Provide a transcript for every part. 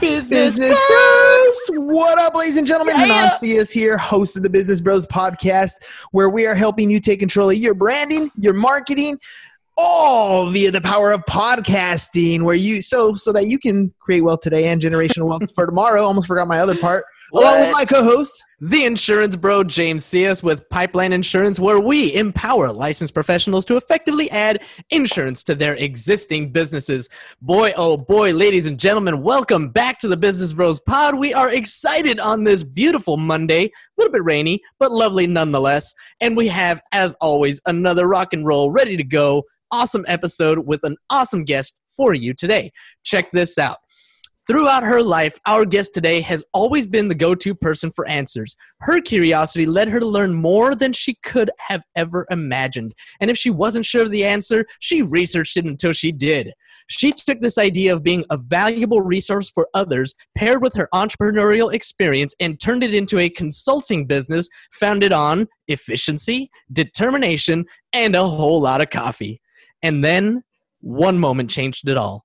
Business, Business Bros. What up, ladies and gentlemen? Yeah. Hernan here, host of the Business Bros podcast, where we are helping you take control of your branding, your marketing, all via the power of podcasting. Where you so so that you can create wealth today and generational wealth for tomorrow. Almost forgot my other part. Along with my co-host. The insurance bro James Cias with Pipeline Insurance, where we empower licensed professionals to effectively add insurance to their existing businesses. Boy, oh boy, ladies and gentlemen, welcome back to the Business Bros Pod. We are excited on this beautiful Monday, a little bit rainy, but lovely nonetheless. And we have, as always, another rock and roll ready to go. Awesome episode with an awesome guest for you today. Check this out. Throughout her life, our guest today has always been the go to person for answers. Her curiosity led her to learn more than she could have ever imagined. And if she wasn't sure of the answer, she researched it until she did. She took this idea of being a valuable resource for others, paired with her entrepreneurial experience, and turned it into a consulting business founded on efficiency, determination, and a whole lot of coffee. And then one moment changed it all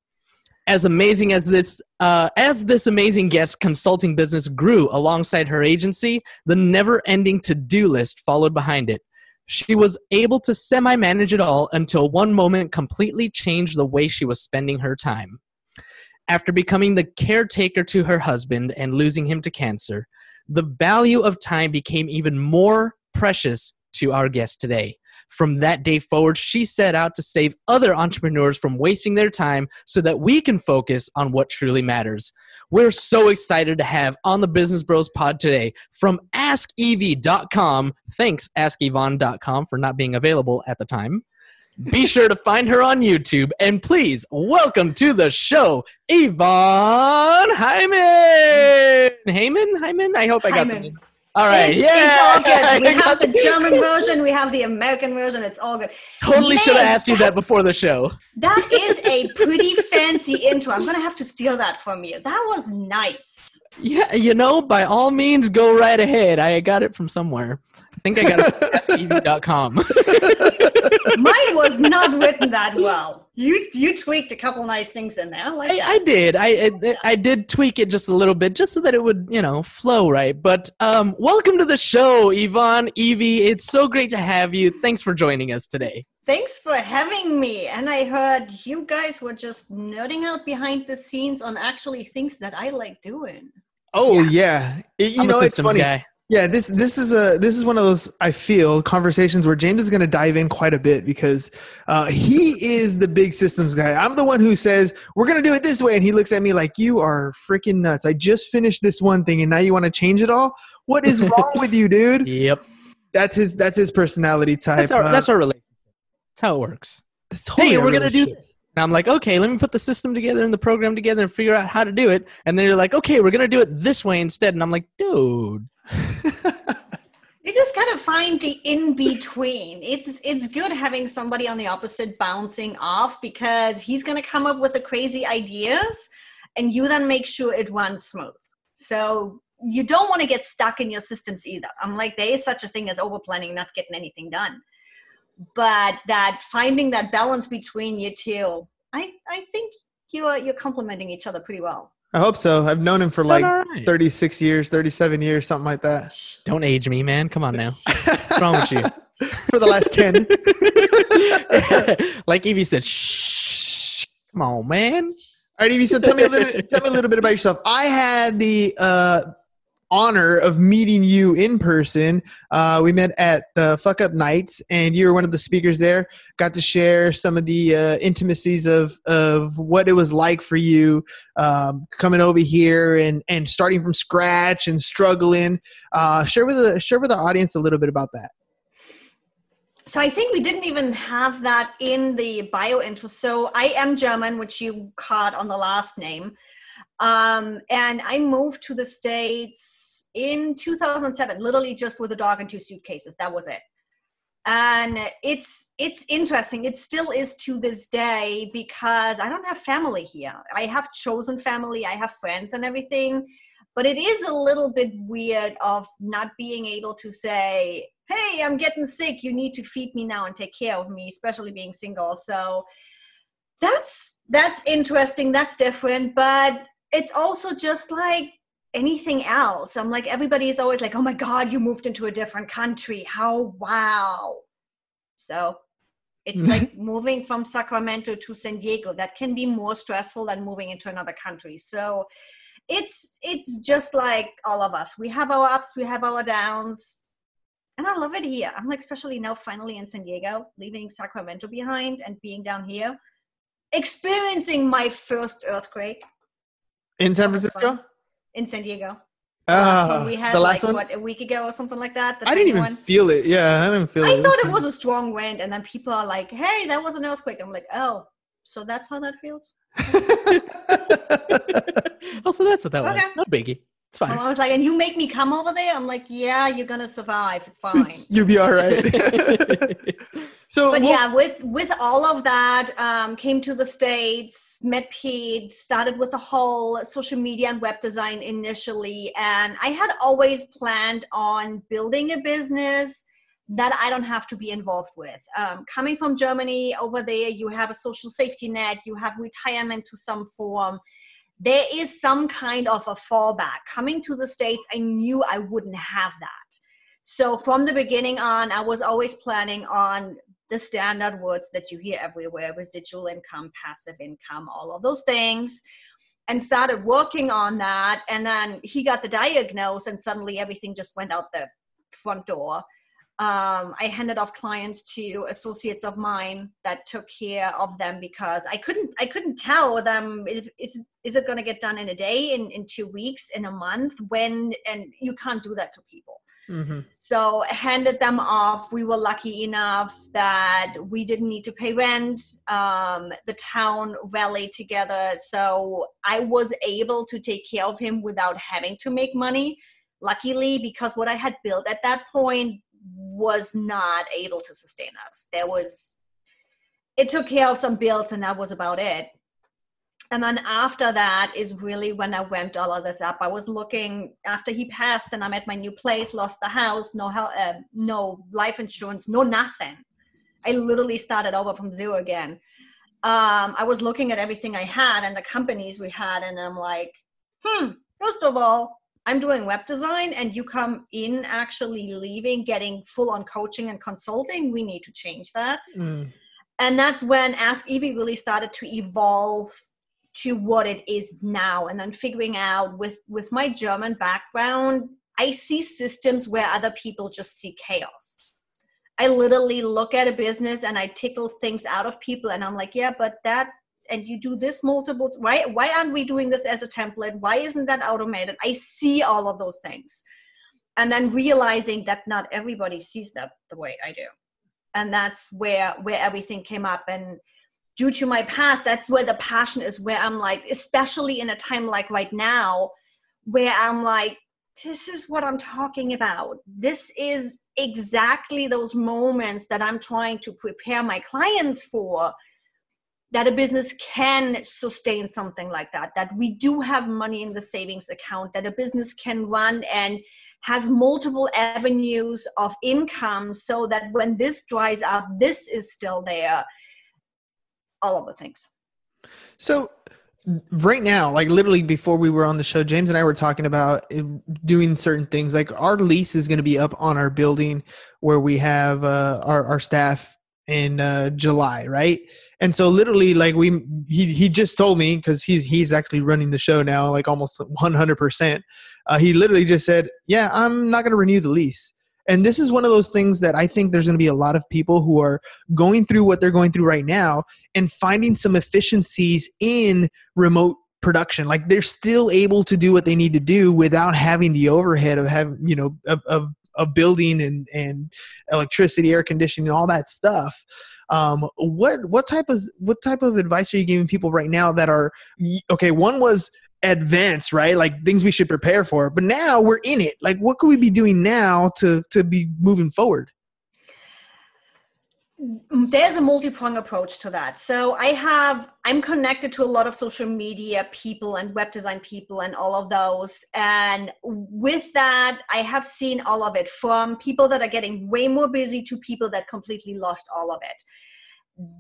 as amazing as this uh, as this amazing guest consulting business grew alongside her agency the never-ending to-do list followed behind it. She was able to semi-manage it all until one moment completely changed the way she was spending her time. After becoming the caretaker to her husband and losing him to cancer the value of time became even more precious to our guest today from that day forward, she set out to save other entrepreneurs from wasting their time so that we can focus on what truly matters. We're so excited to have on the Business Bros pod today from AskEvie.com. Thanks, AskYvonne.com, for not being available at the time. Be sure to find her on YouTube and please welcome to the show, Yvonne Heimann. Heimann? Heimann? I hope I got the name. All right, yeah. it's all good. We have the German version, we have the American version. It's all good. Totally should have asked you that before the show. That is a pretty fancy intro. I'm gonna have to steal that from you. That was nice. Yeah, you know, by all means, go right ahead. I got it from somewhere. I think I got it from AskEvie.com. Mine was not written that well. You you tweaked a couple nice things in there. Like I, I did. I, I I did tweak it just a little bit, just so that it would, you know, flow right. But um, welcome to the show, Yvonne, Evie. It's so great to have you. Thanks for joining us today. Thanks for having me. And I heard you guys were just nerding out behind the scenes on actually things that I like doing. Oh yeah, It- you I'm know a it's funny. guy. Yeah, this this is a this is one of those I feel conversations where James is going to dive in quite a bit because uh, he is the big systems guy. I'm the one who says we're going to do it this way, and he looks at me like you are freaking nuts. I just finished this one thing, and now you want to change it all. What is wrong with you, dude? Yep. That's his that's his personality type. That's our Uh, that's our relationship. That's how it works. it's totally hey, we're gonna do relationship. And I'm like, okay, let me put the system together and the program together and figure out how to do it. And then you're like, okay, we're gonna do it this way instead. And I'm like, dude, You just gotta find the in between. It's it's good having somebody on the opposite bouncing off because he's gonna come up with the crazy ideas, and you then make sure it runs smooth. So you don't want to get stuck in your systems either. I'm like, there is such a thing as over planning, not getting anything done. But that finding that balance between you two, I I think you're you're complementing each other pretty well. I hope so. I've known him for like all right. 36 years, 37 years, something like that. don't age me, man. Come on now. What's wrong with you? for the last 10. like Evie said, shh. Come on, man. All right, Evie. So tell me a little, tell me a little bit about yourself. I had the uh, honor of meeting you in person. Uh, we met at the Fuck Up Nights, and you were one of the speakers there. Got to share some of the uh, intimacies of of what it was like for you um, coming over here and and starting from scratch and struggling. Uh, share with the share with our audience a little bit about that. So I think we didn't even have that in the bio intro. So I am German, which you caught on the last name. Um, and I moved to the States in 2007, literally just with a dog and two suitcases. That was it. And it's it's interesting. It still is to this day because I don't have family here. I have chosen family, I have friends and everything. But it is a little bit weird of not being able to say, hey, I'm getting sick. You need to feed me now and take care of me, especially being single. So that's that's interesting. That's different. But it's also just like anything else. I'm like, everybody is always like, oh my God, you moved into a different country. How wow. So it's like moving from Sacramento to San Diego. That can be more stressful than moving into another country. So it's it's just like all of us. We have our ups, we have our downs. And I love it here. I'm like, especially now, finally in San Diego, leaving Sacramento behind and being down here, experiencing my first earthquake in San Francisco? In San Diego. Uh, we had the last like one? what a week ago or something like that. I didn't even one. feel it. Yeah, I didn't feel I it. I thought it was a strong wind, and then people are like, "Hey, that was an earthquake." I'm like, "Oh, so that's how that feels." oh, so that's what that was. Okay. No biggie. It's fine. I was like, "And you make me come over there?" I'm like, "Yeah, you're gonna survive. It's fine." You'll be all right. so, but well, yeah with with all of that um, came to the states met pete started with the whole social media and web design initially and i had always planned on building a business that i don't have to be involved with um, coming from germany over there you have a social safety net you have retirement to some form there is some kind of a fallback. Coming to the states i knew i wouldn't have that. So from the beginning on i was always planning on the standard words that you hear everywhere residual income passive income all of those things and started working on that. And then he got the diagnose and suddenly everything just went out the front door um, i handed off clients to associates of mine that took care of them because i couldn't i couldn't tell them is, is, is it going to get done in a day in, in two weeks in a month when and you can't do that to people Mhm. so handed them off. We were lucky enough that we didn't need to pay rent. Um, the town rallied together, so I was able to take care of him without having to make money. Luckily, because what I had built at that point was not able to sustain us. There was, it took care of some bills, and that was about it and then after that is really when I ramped all of this up. I was looking after he passed, and I'm at my new place, lost the house, no hel- uh, no life insurance, no nothing. I literally started over from zero again. Um, I was looking at everything I had and the companies we had, and I'm like, hmm. First of all, I'm doing web design, and you come in actually leaving, getting full on coaching and consulting. We need to change that Mm. and that's when ask evie really started to evolve to what it is now and then figuring out with with my german background i see systems where other people just see chaos i literally look at a business and i tickle things out of people and i'm like yeah but that and you do this multiple why why aren't we doing this as a template? Why isn't that automated? I see all of those things. And then realizing that not everybody sees that the way i do. And that's where where everything came up. And due to my past that's where the passion is where i'm like especially in a time like right now where i'm like this is what i'm talking about. This is exactly those moments that i'm trying to prepare my clients for that a business can sustain something like that that we do have money in the savings account that a business can run and has multiple avenues of income so that when this dries up this is still there all of the things So right now, like literally before we were on the show, James and I were talking about uh, doing certain things. Like our lease is going to be up on our building where we have uh, our our staff in uh, July, right? And so literally, like we, he he just told me because he's he's actually running the show now, like almost one hundred percent. Uh, he literally just said, "Yeah, I'm not going to renew the lease." And this is one of those things that I think there's going to be a lot of people who are going through what they're going through right now and finding some efficiencies in remote production. Like they're still able to do what they need to do without having the overhead of having, you know, of, of, of building and, and electricity, air conditioning, all that stuff. Um, what what type of what type of advice are you giving people right now that are okay? One was advance, right? Like things we should prepare for. But now we're in it. Like what could we be doing now to to be moving forward? There's a multi-pronged approach to that. So I have I'm connected to a lot of social media people and web design people and all of those. And with that, I have seen all of it from people that are getting way more busy to people that completely lost all of it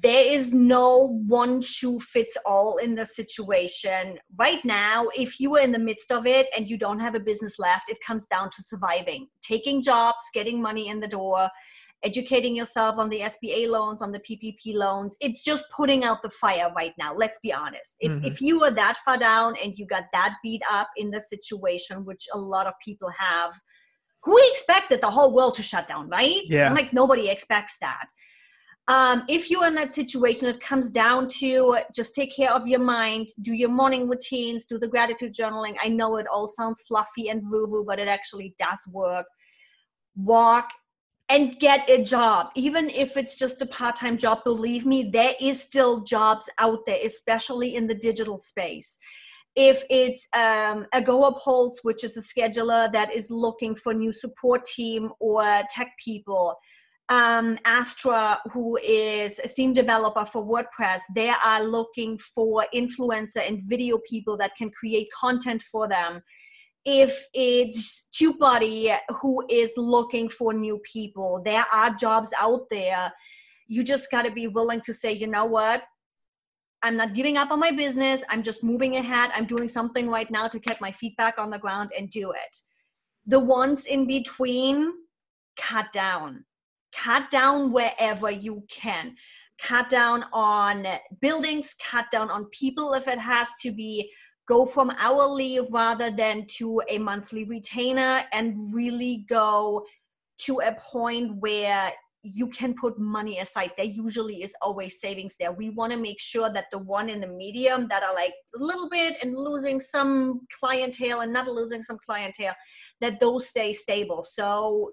there is no one shoe fits all in the situation. Right now, if you are in the midst of it and you don't have a business left, it comes down to surviving, taking jobs, getting money in the door, educating yourself on the SBA loans, on the PPP loans. It's just putting out the fire right now. Let's be honest. If, mm-hmm. if you are that far down and you got that beat up in the situation, which a lot of people have, who expected the whole world to shut down, right? Yeah. And like nobody expects that um, if you're in that situation, it comes down to just take care of your mind, do your morning routines, do the gratitude journaling. I know it all sounds fluffy and woo woo, but it actually does work. Walk and get a job, even if it's just a part time job. Believe me, there is still jobs out there, especially in the digital space. If it's um, Agorapulse, which is a scheduler that is looking for new support team or tech people, um, Astra, who is a theme developer for WordPress, they are looking for influencer and video people that can create content for them. If it's TubeBuddy, who is looking for new people, there are jobs out there. You just got to be willing to say, you know what? I'm not giving up on my business. I'm just moving ahead. I'm doing something right now to get my feet back on the ground and do it. The ones in between, cut down cut down wherever you can cut down on buildings cut down on people if it has to be go from hourly rather than to a monthly retainer and really go to a point where you can put money aside. There usually is always savings there. We want to make sure that the one in the medium that are like a little bit and losing some clientele and not losing some clientele that those stay stable. So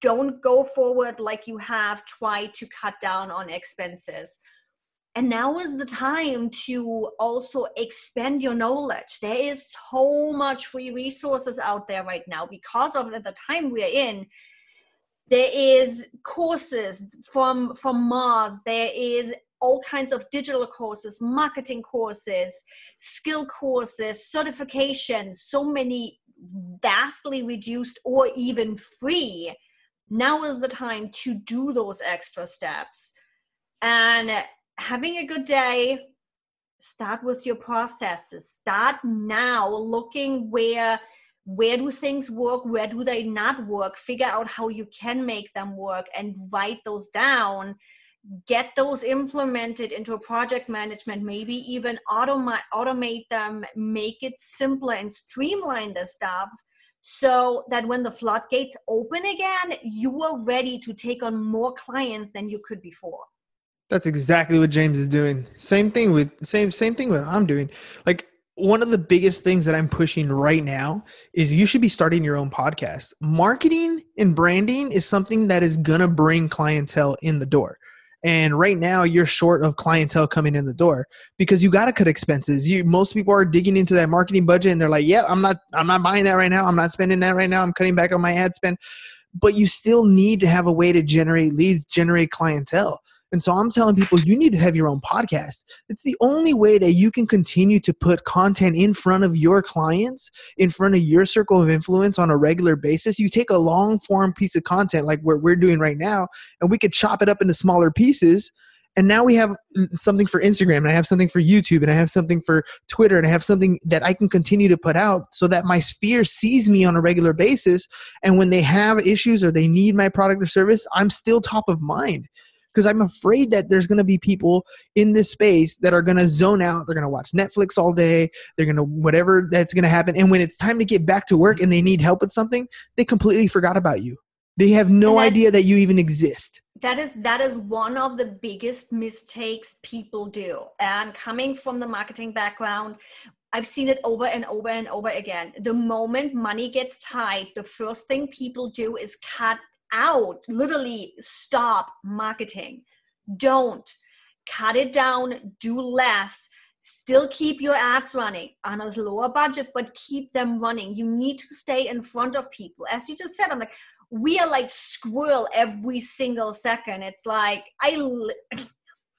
don't go forward like you have tried to cut down on expenses and now is the time to also expand your knowledge. There is so much free resources out there right now because of the time we're in. There is courses from from mars. There is all kinds of digital courses marketing courses skill courses certifications so many vastly reduced or even free. Now is the time to do those extra steps. And having a good day. Start with your processes. Start now looking where where do things work where do they not work? Figure out how you can make them work and write those down. Get those implemented into a project management maybe even automate automate them make it simpler and streamline the stuff so that when the floodgates open again, you are ready to take on more clients than you could before. That's exactly what James is doing. Same thing with same same thing with I'm doing. Like one of the biggest things that I'm pushing right now is you should be starting your own podcast. Marketing and branding is something that is going to bring clientele in the door. And right now you're short of clientele coming in the door because you got to cut expenses. You most people are digging into that marketing budget and they're like, "Yeah, I'm not I'm not buying that right now. I'm not spending that right now. I'm cutting back on my ad spend." But you still need to have a way to generate leads, generate clientele. And so I'm telling people you need to have your own podcast. It's the only way that you can continue to put content in front of your clients, in front of your circle of influence on a regular basis. You take a long form piece of content like what we're doing right now, and we could chop it up into smaller pieces. And now we have something for Instagram, and I have something for YouTube, and I have something for Twitter, and I have something that I can continue to put out so that my sphere sees me on a regular basis. And when they have issues or they need my product or service, I'm still top of mind because I'm afraid that there's going to be people in this space that are going to zone out. They're going to watch Netflix all day. They're going to whatever that's going to happen. And when it's time to get back to work and they need help with something, they completely forgot about you. They have no that, idea that you even exist. That is that is one of the biggest mistakes people do. And coming from the marketing background, I've seen it over and over and over again. The moment money gets tight, the first thing people do is cut out, literally stop marketing. Don't cut it down, do less. Still keep your ads running on a lower budget, but keep them running. You need to stay in front of people. As you just said, I'm like, we are like squirrel every single second. It's like I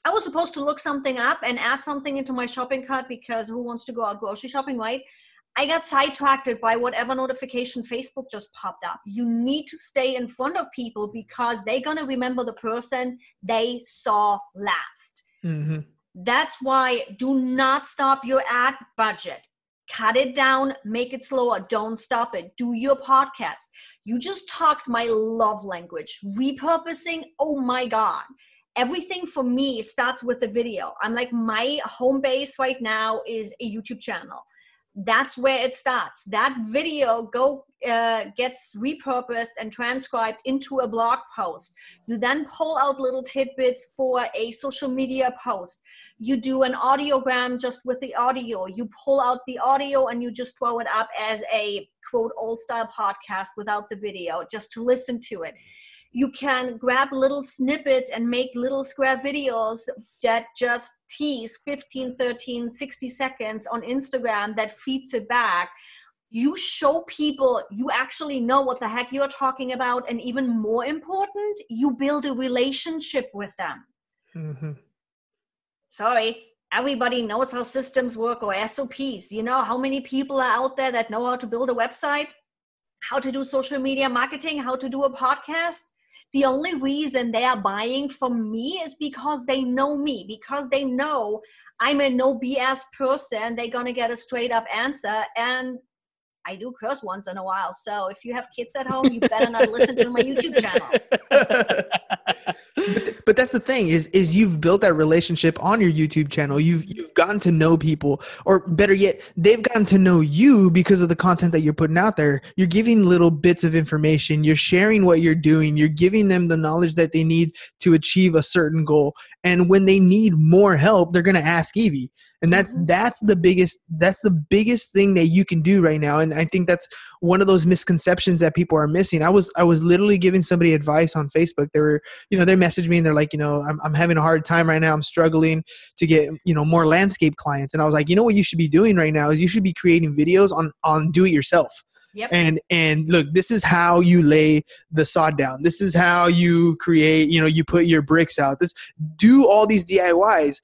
I was supposed to look something up and add something into my shopping cart because who wants to go out grocery shopping, right? I got sidetracked by whatever notification Facebook just popped up. You need to stay in front of people because they're going to remember the person they saw last. Mm-hmm. That's why do not stop your ad budget. Cut it down, make it slower. Don't stop it. Do your podcast. You just talked my love language. Repurposing, oh my God everything for me starts with the video. I'm like, my home base right now is a YouTube channel. That's where it starts. That video go uh, gets repurposed and transcribed into a blog post. You then pull out little tidbits for a social media post. You do an audiogram just with the audio. You pull out the audio and you just throw it up as a quote old style podcast without the video just to listen to it you can grab little snippets and make little square videos that just tease 15 13 60 seconds on instagram that feeds it back. You show people you actually know what the heck you're talking about and even more important you build a relationship with them. Mm-hmm. sorry everybody knows how systems work or sops you know how many people are out there that know how to build a website? How to do social media marketing? How to do a podcast the only reason they are buying from me is because they know me, because they know I'm a no BS person. They're going to get a straight up answer. And I do curse once in a while. So if you have kids at home, you better not listen to my YouTube channel. but, that's the thing is is you've built that relationship on your YouTube channel. You've you've gotten to know people, or better yet, they've gotten to know you because of the content that you're putting out there. You're giving little bits of information. You're sharing what you're doing. You're giving them the knowledge that they need to achieve a certain goal. And when they need more help, they're going to ask Evie. And that's mm-hmm. that's the biggest that's the biggest thing that you can do right now. And i think that's one of those misconceptions that people are missing. I was i was literally giving somebody advice on facebook. They were you know they messaged me and they're like you know i'm, I'm having a hard time right now. I'm struggling to get you know more landscape clients. And i was like you know what you should be doing right now is you should be creating videos on on do it yourself Yep. And and look, this is how you lay the sod down. This is how you create, you know, you put your bricks out. This do all these DIYs.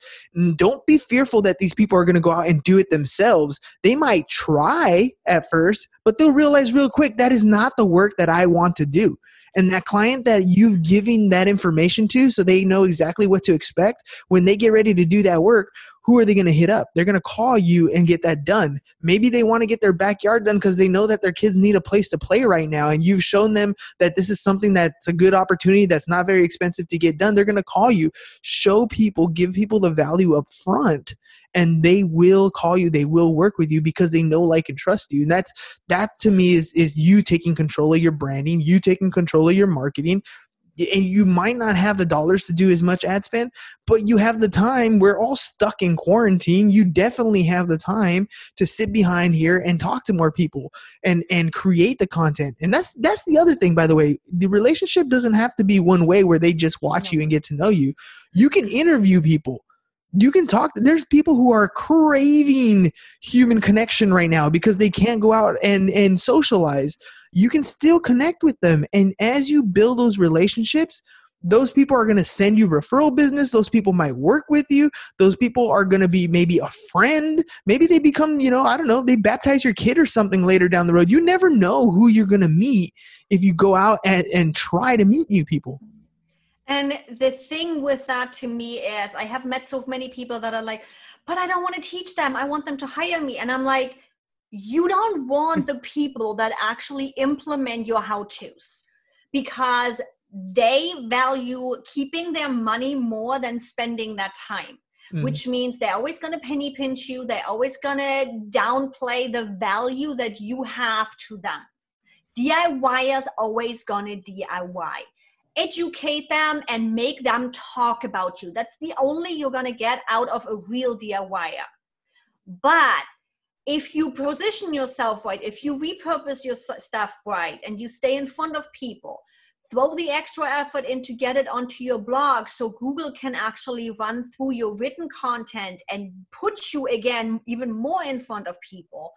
Don't be fearful that these people are going to go out and do it themselves. They might try at first, but they'll realize real quick that is not the work that I want to do and that client that you've given that information to so they know exactly what to expect when they get ready to do that work who are they going to hit up? They're going to call you and get that done. Maybe they want to get their backyard done because they know that their kids need a place to play right now. And you've shown them that this is something that's a good opportunity that's not very expensive to get done. They're going to call you. Show people, give people the value up front and they will call you they will work with you because they know like and trust you and that's that to me is is you taking control of your branding you taking control of your marketing and you might not have the dollars to do as much ad spend, but you have the time. We're all stuck in quarantine. You definitely have the time to sit behind here and talk to more people and and create the content. And that's that's the other thing, by the way. The relationship doesn't have to be one way where they just watch you and get to know you. You can interview people you can talk there's people who are craving human connection right now because they can't go out and and socialize. You can still connect with them. And as you build those relationships, those people are going to send you referral business. Those people might work with you. Those people are going to be maybe a friend. Maybe they become you know i don't know they baptize your kid or something later down the road. You never know who you're going to meet if you go out and, and try to meet new people and the thing with that to me is i have met so many people that are like but i don't want to teach them. I want them to hire me. And i'm like you don't want the people that actually implement your how to's because they value keeping their money more than spending that time Mhm. which means they're always going to penny pinch you. They're always going to downplay the value that you have to them. Diyers always going to diy educate them and make them talk about you that's the only you're going to get out of a real diyer but if you position yourself right if you repurpose your stuff right and you stay in front of people throw the extra effort in to get it onto your blog so Google can actually run through your written content and put you again even more in front of people.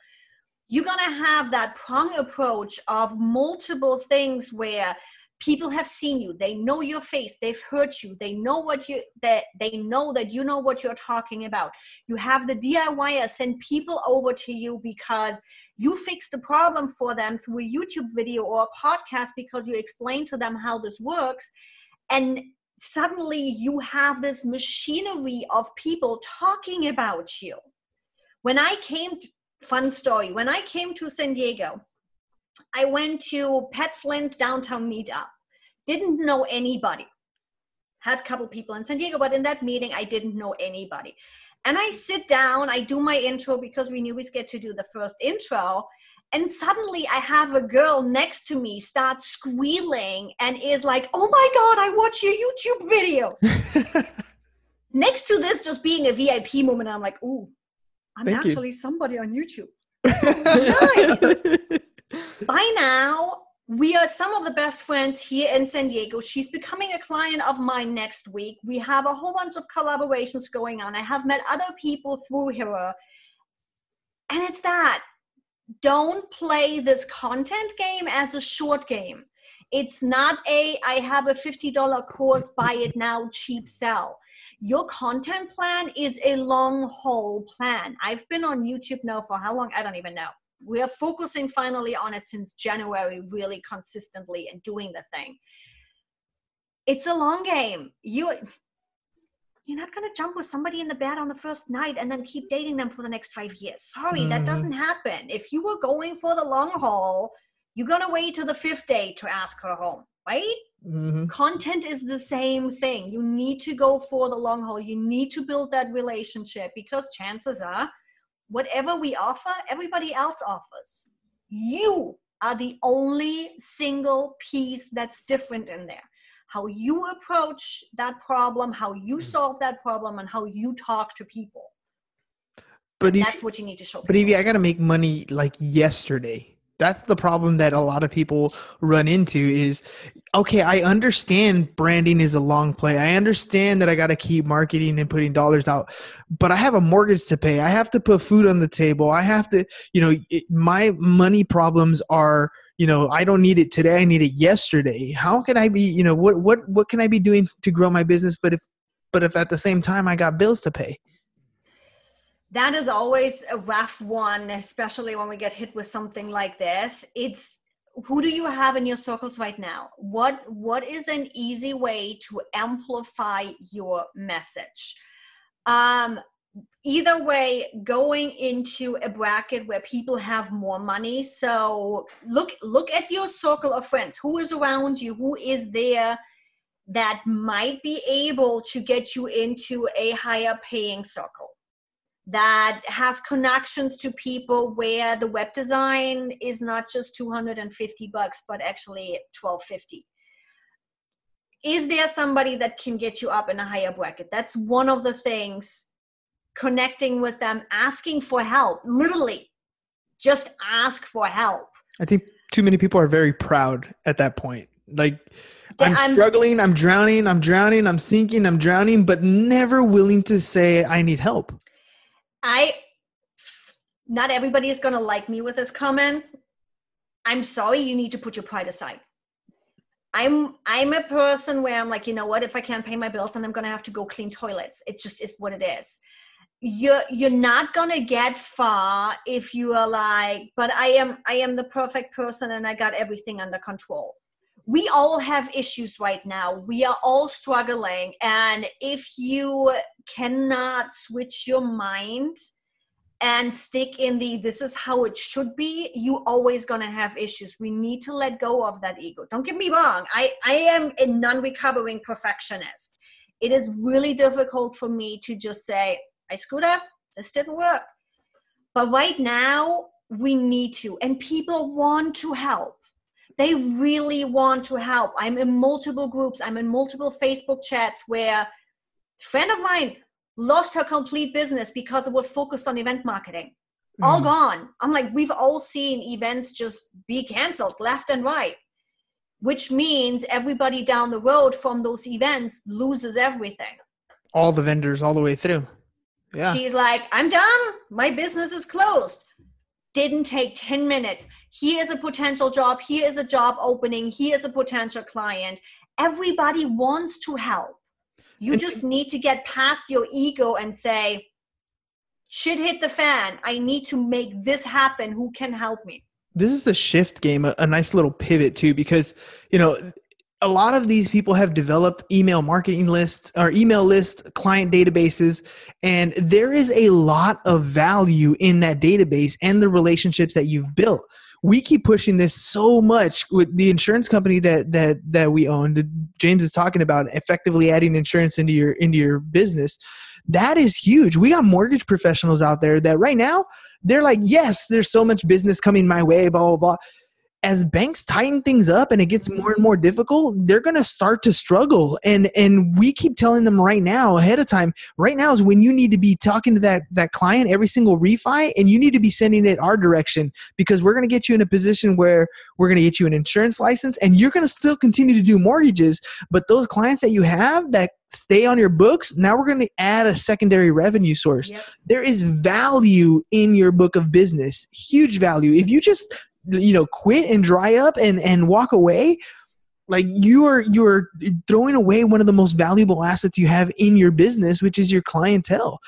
You're going to have that prong approach of multiple things where people have seen you. They know your face. They've heard you. They know what you that they know that you know what you're talking about. You have the diyer send people over to you because you fixed the problem for them through a youtube video or a podcast because you explained to them how this works. And suddenly you have this machinery of people talking about you. When i came to, fun story when i came to san diego I went to Pat Flynn's downtown meetup. Didn't know anybody. Had a couple people in San Diego, but in that meeting, I didn't know anybody. And I sit down, I do my intro because we knew we'd get to do the first intro. And suddenly I have a girl next to me start squealing and is like, oh my God, I watch your YouTube videos. next to this just being a VIP moment, I'm like, ooh, I'm Thank you. actually somebody on YouTube. nice by now we are some of the best friends here in san diego. She's becoming a client of mine next week. We have a whole bunch of collaborations going on. I have met other people through her. And it's that don't play this content game as a short game. It's not a i have a $50 course buy it now cheap sell. Your content plan is a long haul plan. I've been on youtube now for how long? I don't even know we are focusing finally on it since January, really consistently and doing the thing. It's a long game. You you're not gonna jump with somebody in the bed on the first night and then keep dating them for the next five years. Sorry, that Mhm. doesn't happen. If you were going for the long haul, you're gonna wait till the fifth day to ask her home, right? Mhm. content is the same thing. You need to go for the long haul. You need to build that relationship because chances are, whatever we offer, everybody else offers. You are the only single piece that's different in there. How you approach that problem, how you hmm. solve that problem, and how you talk to people. But Evie, That's what you need to show. but people. Evie, I got to make money like yesterday. That's the problem that a lot of people run into is okay, I understand branding is a long play. I understand that I got to keep marketing and putting dollars out, but I have a mortgage to pay. I have to put food on the table. I have to, you know, it, my money problems are, you know, I don't need it today. I need it yesterday. How can I be, you know, what what what can I be doing to grow my business but if but if at the same time I got bills to pay? That is always a rough one, especially when we get hit with something like this. It's who do you have in your circles right now? What what is an easy way to amplify your message? Um, either way, going into a bracket where people have more money. So look look at your circle of friends. Who is around you? Who is there? that might be able to get you into a higher paying circle that has connections to people where the web design is not just 250 bucks but actually 1250 is there somebody that can get you up in a higher bracket that's one of the things connecting with them asking for help literally just ask for help I think too many people are very proud at that point. Like I'm, I'm- struggling, I'm drowning, I'm drowning, I'm sinking, I'm drowning, but never willing to say I need help. I not everybody is going to like me with this comment. I'm sorry, you need to put your pride aside. I'm I'm a person where I'm like, you know what, if I can't pay my bills and I'm to have to go clean toilets. It's just is what it is. You're you're not to get far if you are like, but I am I am the perfect person and I got everything under control. We all have issues right now. We are all struggling and if you cannot switch your mind and stick in the this is how it should be you always going to have issues. We need to let go of that ego. Don't get me wrong i i am a non-recovering perfectionist. It is really difficult for me to just say i screwed up this didn't work. But right now we need to and people want to help. They really want to help. I'm in multiple groups i'm in multiple facebook chats where friend of mine lost her complete business because it was focused on event marketing. Mm. All gone. I'm like, we've all seen events just be canceled left and right, which means everybody down the road from those events loses everything. All the vendors, all the way through. Yeah. She's like, I'm done. My business is closed. Didn't take 10 minutes. Here is a potential job. Here is a job opening. Here is a potential client. Everybody wants to help you just need to get past your ego and say, shit hit the fan. I need to make this happen. Who can help me? This is a shift game, a, a nice little pivot too, because, you know, a lot of these people have developed email marketing lists or email list client databases and there is a lot of value in that database and the relationships that you've built we keep pushing this so much with the insurance company that that that we own that james is talking about effectively adding insurance into your into your business. That is huge. We got mortgage professionals out there that right now they're like yes there's so much business coming my way blah blah blah as banks tighten things up and it gets more and more difficult they're going to start to struggle. And and we keep telling them right now ahead of time right now is when you need to be talking to that that client every single refi and you need to be sending it our direction because we're going to get you in a position where we're going to get you an insurance license and you're going to still continue to do mortgages. But those clients that you have that stay on your books now we're going to add a secondary revenue source. Yep. there is value in your book of business huge value. If you just you know quit and dry up and and walk away like you are you're throwing away one of the most valuable assets you have in your business which is your clientele.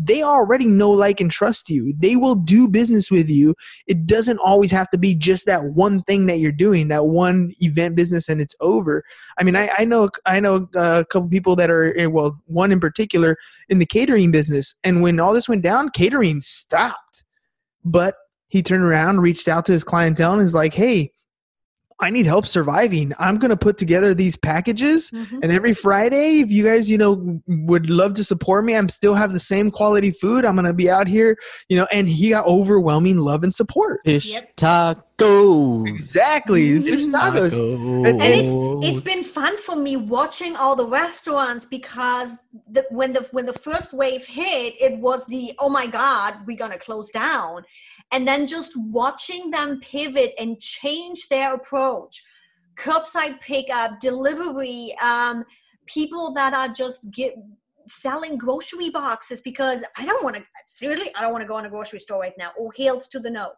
They already know like and trust you. They will do business with you. It doesn't always have to be just that one thing that you're doing that one event business and it's over. I mean i, I know i know a couple people that are eh, well one in particular in the catering business. And when all this went down catering stopped. But he turned around, reached out to his clientele, and is like, "Hey, I need help surviving. I'm going to put together these packages, mm-hmm. and every Friday, if you guys, you know, would love to support me, I'm still have the same quality food. I'm going to be out here, you know." And he got overwhelming love and support. Fish yep. tacos. Exactly, fish tacos. tacos. And, it's it's been fun for me watching all the restaurants because the, when the when the first wave hit, it was the oh my god, we're going to close down and then just watching them pivot and change their approach. Curbside pickup delivery um, people that are just get selling grocery boxes because i don't want to seriously i don't want to go in a grocery store right now. Or heels to the no.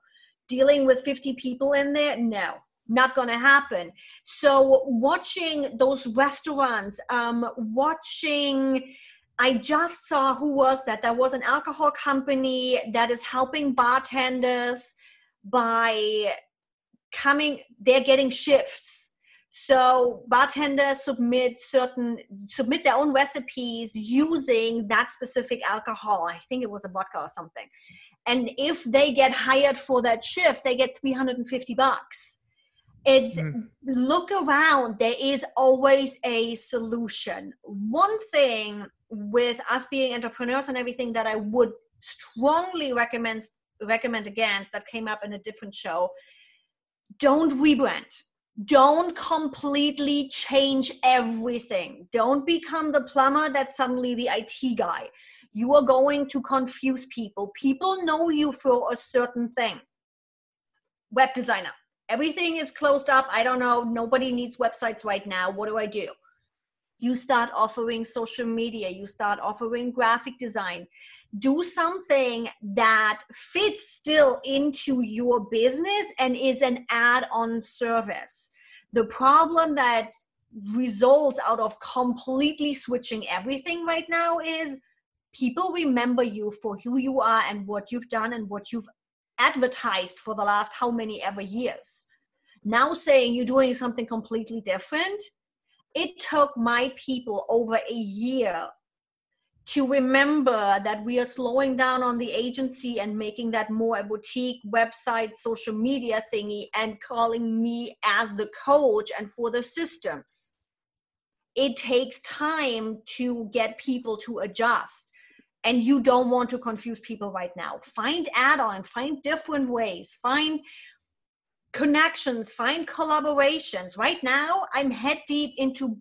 Dealing with 50 people in there? No. Not going to happen. So watching those restaurants um, watching I just saw who was that? There was an alcohol company that is helping bartenders by coming, they're getting shifts. So bartenders submit certain submit their own recipes using that specific alcohol. I think it was a vodka or something. And if they get hired for that shift, they get 350 bucks. It's mm. look around, there is always a solution. One thing with us being entrepreneurs and everything that I would strongly recommend recommend against that came up in a different show don't rebrand. Don't completely change everything. Don't become the plumber that's suddenly the IT guy. You are going to confuse people. People know you for a certain thing. Web designer. Everything is closed up. I don't know. Nobody needs websites right now. What do i do you start offering social media you start offering graphic design. Do something that fits still into your business and is an add-on service. The problem that results out of completely switching everything right now is people remember you for who you are and what you've done and what you've advertised for the last how many ever years. Now saying you're doing something completely different it took my people over a year to remember that we are slowing down on the agency and making that more a boutique website social media thingy and calling me as the coach and for the systems. It takes time to get people to adjust and you don't want to confuse people right now. Find add-on find different ways find connections find collaborations. Right now i'm head deep into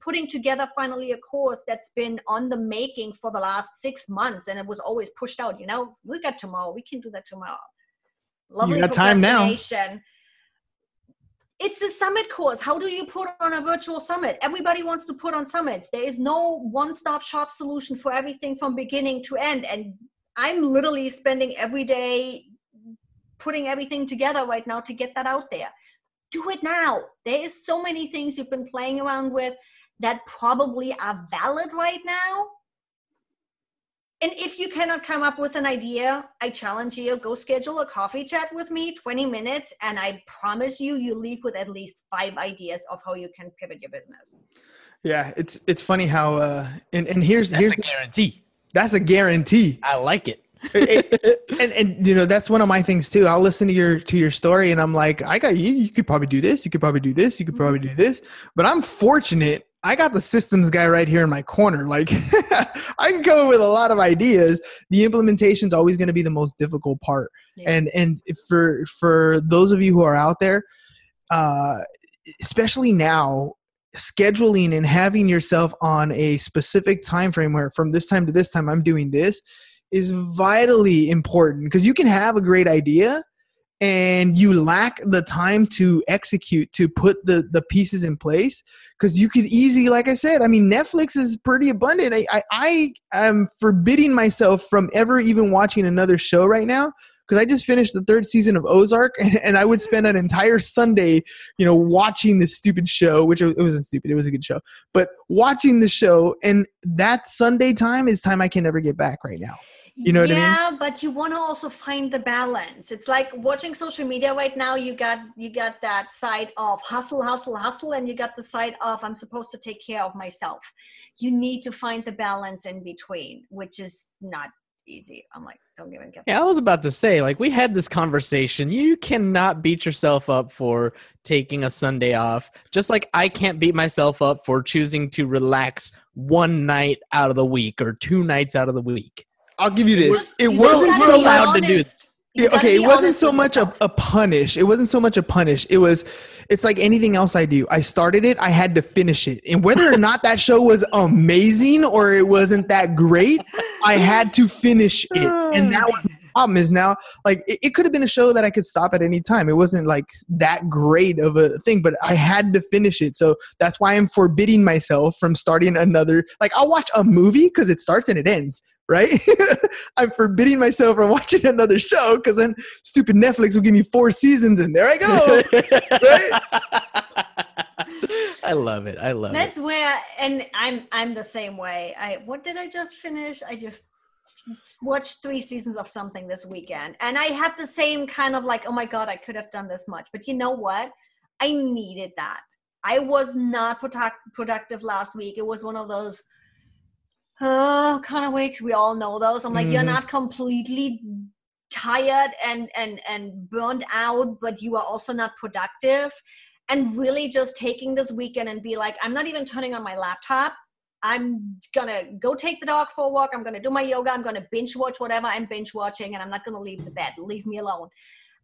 putting together finally a course that's been on the making for the last six months and it was always pushed out you know we got tomorrow we can do that tomorrow. Lovely you got time now. it's a summit course. How do you put on a virtual summit? Everybody wants to put on summits. There is no one-stop shop solution for everything from beginning to end and i'm literally spending every day putting everything together right now to get that out there do it now there is so many things you've been playing around with that probably are valid right now. And if you cannot come up with an idea, I challenge you go schedule a coffee chat with me, 20 minutes, and I promise you, you leave with at least five ideas of how you can pivot your business. Yeah, it's it's funny how uh and, and here's that's here's a guarantee. That's a guarantee. I like it. It, and and you know that's one of my things too. I'll listen to your to your story and I'm like, I got you. You could probably do this. You could probably do this. You could probably do this. But I'm fortunate I got the systems guy right here in my corner. Like I can go with a lot of ideas. The implementation is always going to be the most difficult part. Yeah. And and for for those of you who are out there, uh, especially now, scheduling and having yourself on a specific time frame where from this time to this time I'm doing this is vitally important because you can have a great idea and you lack the time to execute to put the the pieces in place because you could easily like i said i mean netflix is pretty abundant. I, I i am forbidding myself from ever even watching another show right now because i just finished the third season of ozark and, and, i would spend an entire sunday you know watching this stupid show which it wasn't stupid it was a good show but watching the show and that sunday time is time i can never get back right now you know what yeah, I mean? Yeah, but you want to also find the balance. It's like watching social media right now. You got you got that side of hustle, hustle, hustle, and you got the side of I'm supposed to take care of myself. You need to find the balance in between, which is not easy. I'm like, don't even get. Yeah, I was about to say, like, we had this conversation. You cannot beat yourself up for taking a Sunday off, just like I can't beat myself up for choosing to relax one night out of the week or two nights out of the week. I'll give you this. It wasn't so much to do. okay, it wasn't so much a, a punish. It wasn't so much a punish. It was, it's like anything else I do. I started it, I had to finish it. And whether or not that show was amazing or it wasn't that great, I had to finish it. And that was problem is now like it, it could have been a show that I could stop at any time. It wasn't like that great of a thing, but I had to finish it. So that's why I'm forbidding myself from starting another. Like I'll watch a movie because it starts and it ends, right? I'm forbidding myself from watching another show because then stupid Netflix will give me four seasons and there I go. right? I love it. I love That's it. That's where and I'm I'm the same way. I what did I just finish? I just watched three seasons of something this weekend and I had the same kind of like, oh my God, I could have done this much. But you know what? I needed that. I was not product- productive last week. It was one of those oh kind of weeks. We all know those. I'm like, mm-hmm. you're not completely tired and and and burned out, but you are also not productive. And really just taking this weekend and be like, I'm not even turning on my laptop. I'm gonna go take the dog for a walk. I'm gonna do my yoga. I'm gonna binge watch whatever I'm binge watching, and I'm not gonna leave the bed. Leave me alone.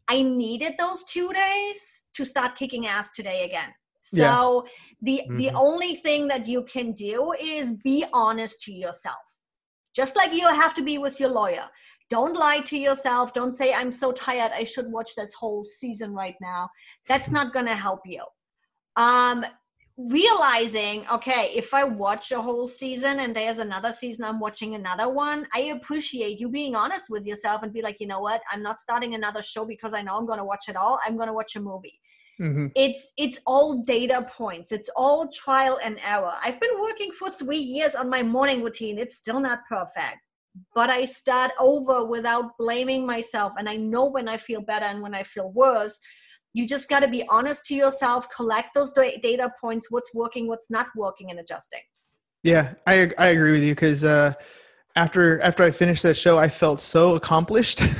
I needed those two days to start kicking ass today again. So yeah. the mm-hmm. the only thing that you can do is be honest to yourself. Just like you have to be with your lawyer. Don't lie to yourself. Don't say I'm so tired I should watch this whole season right now. That's not going to help you. Um realizing okay if i watch a whole season and there's another season i'm watching another one i appreciate you being honest with yourself and be like you know what? I'm not starting another show because i know i'm going to watch it all. I'm going to watch a movie. Mm-hmm. it's it's all data points. It's all trial and error. I've been working for three years on my morning routine. It's still not perfect but i start over without blaming myself. And i know when i feel better and when i feel worse you just got to be honest to yourself collect those data points what's working what's not working and adjusting Yeah, I I agree with you because uh, after after I finished that show, I felt so accomplished.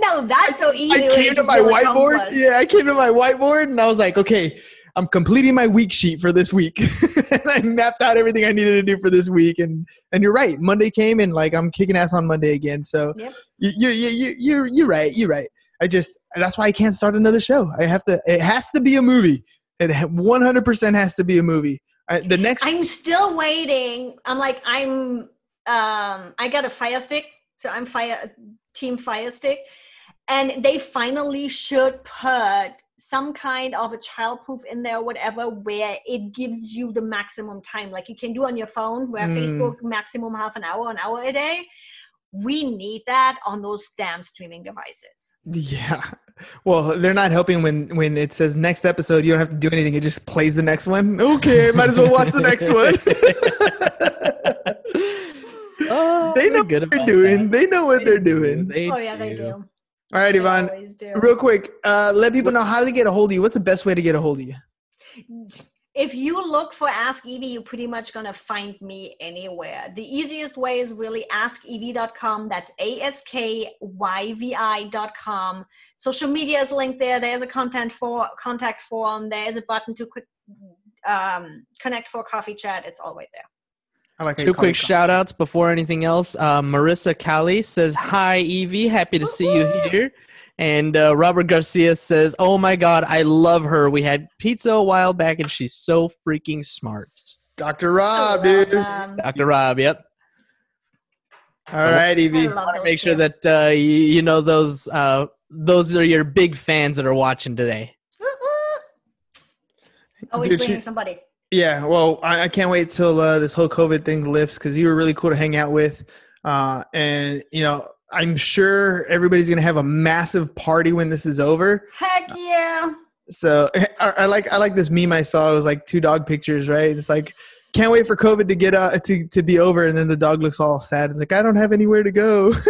No, that's so easy. I came to my whiteboard. Yeah, I came to my whiteboard and I was like, okay, I'm completing my week sheet for this week. and I mapped out everything I needed to do for this week. And and you're right. Monday came and like I'm kicking ass on Monday again. So Yep. you you you you you're, you're right. You're right. I just that's why I can't start another show. I have to. It has to be a movie. It 100% has to be a movie. I, the next. I'm still waiting. I'm like, I'm um I got a fire stick, so I'm fire team fire stick. And they finally should put some kind of a childproof in there, whatever, where it gives you the maximum time. Like you can do on your phone, where Mm. Facebook maximum half an hour, an hour a day. We need that on those damn streaming devices. Yeah. Well, they're not helping when when it says next episode. You don't have to do anything. It just plays the next one. Okay, might as well watch the next one. Oh, they know good what they're doing. that. they know what they're doing. They oh yeah, they do. All right, They Yvonne. always do. Real quick, uh, let people know how to get a hold of you. What's the best way to get a hold of you? If you look for ask evie you're pretty much going to find me anywhere. The easiest way is really AskEvie.com that's a-s-k-y-v-i.com social media is linked there. There's a content for contact form. There's a button to quick um, connect for coffee chat. It's all right there. I like Two quick it shout outs before anything else. Uh, Marissa Callie says, Hi, Evie. Happy to see you here. And uh, Robert Garcia says, Oh my God, I love her. We had pizza a while back and she's so freaking smart. Dr. Rob, I dude. love them. Dr. Rob, yep. All right, I Evie. love those Make sure two. that uh, you, you know those uh, those are your big fans that are watching today. always Dude, bringing she- somebody Yeah, well, I, I can't wait till uh, this whole COVID thing lifts because you were really cool to hang out with, uh, and you know I'm sure everybody's gonna have a massive party when this is over. heck yeah So I, I like I like this meme I saw. It was like two dog pictures, right? It's like can't wait for COVID to get uh, to to be over, and then the dog looks all sad. It's like I don't have anywhere to go.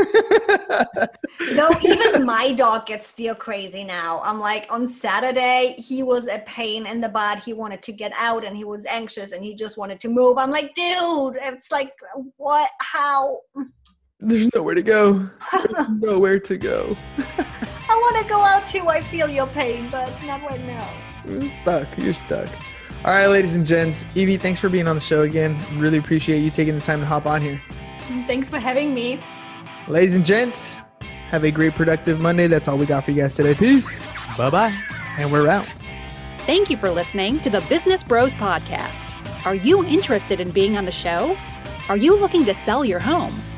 No, even my dog gets still crazy now. I'm like, on Saturday, he was a pain in the butt. He wanted to get out and he was anxious and he just wanted to move. I'm like, dude, it's like, what? How? There's nowhere to go. There's nowhere to go. I want to go out too. I feel your pain, but not right now. You're stuck. You're stuck. All right, ladies and gents. Evie, thanks for being on the show again. Really appreciate you taking the time to hop on here. Thanks for having me. Ladies and gents, have a great productive Monday. That's all we got for you guys today. Peace. Bye bye. And we're out. Thank you for listening to the Business Bros Podcast. Are you interested in being on the show? Are you looking to sell your home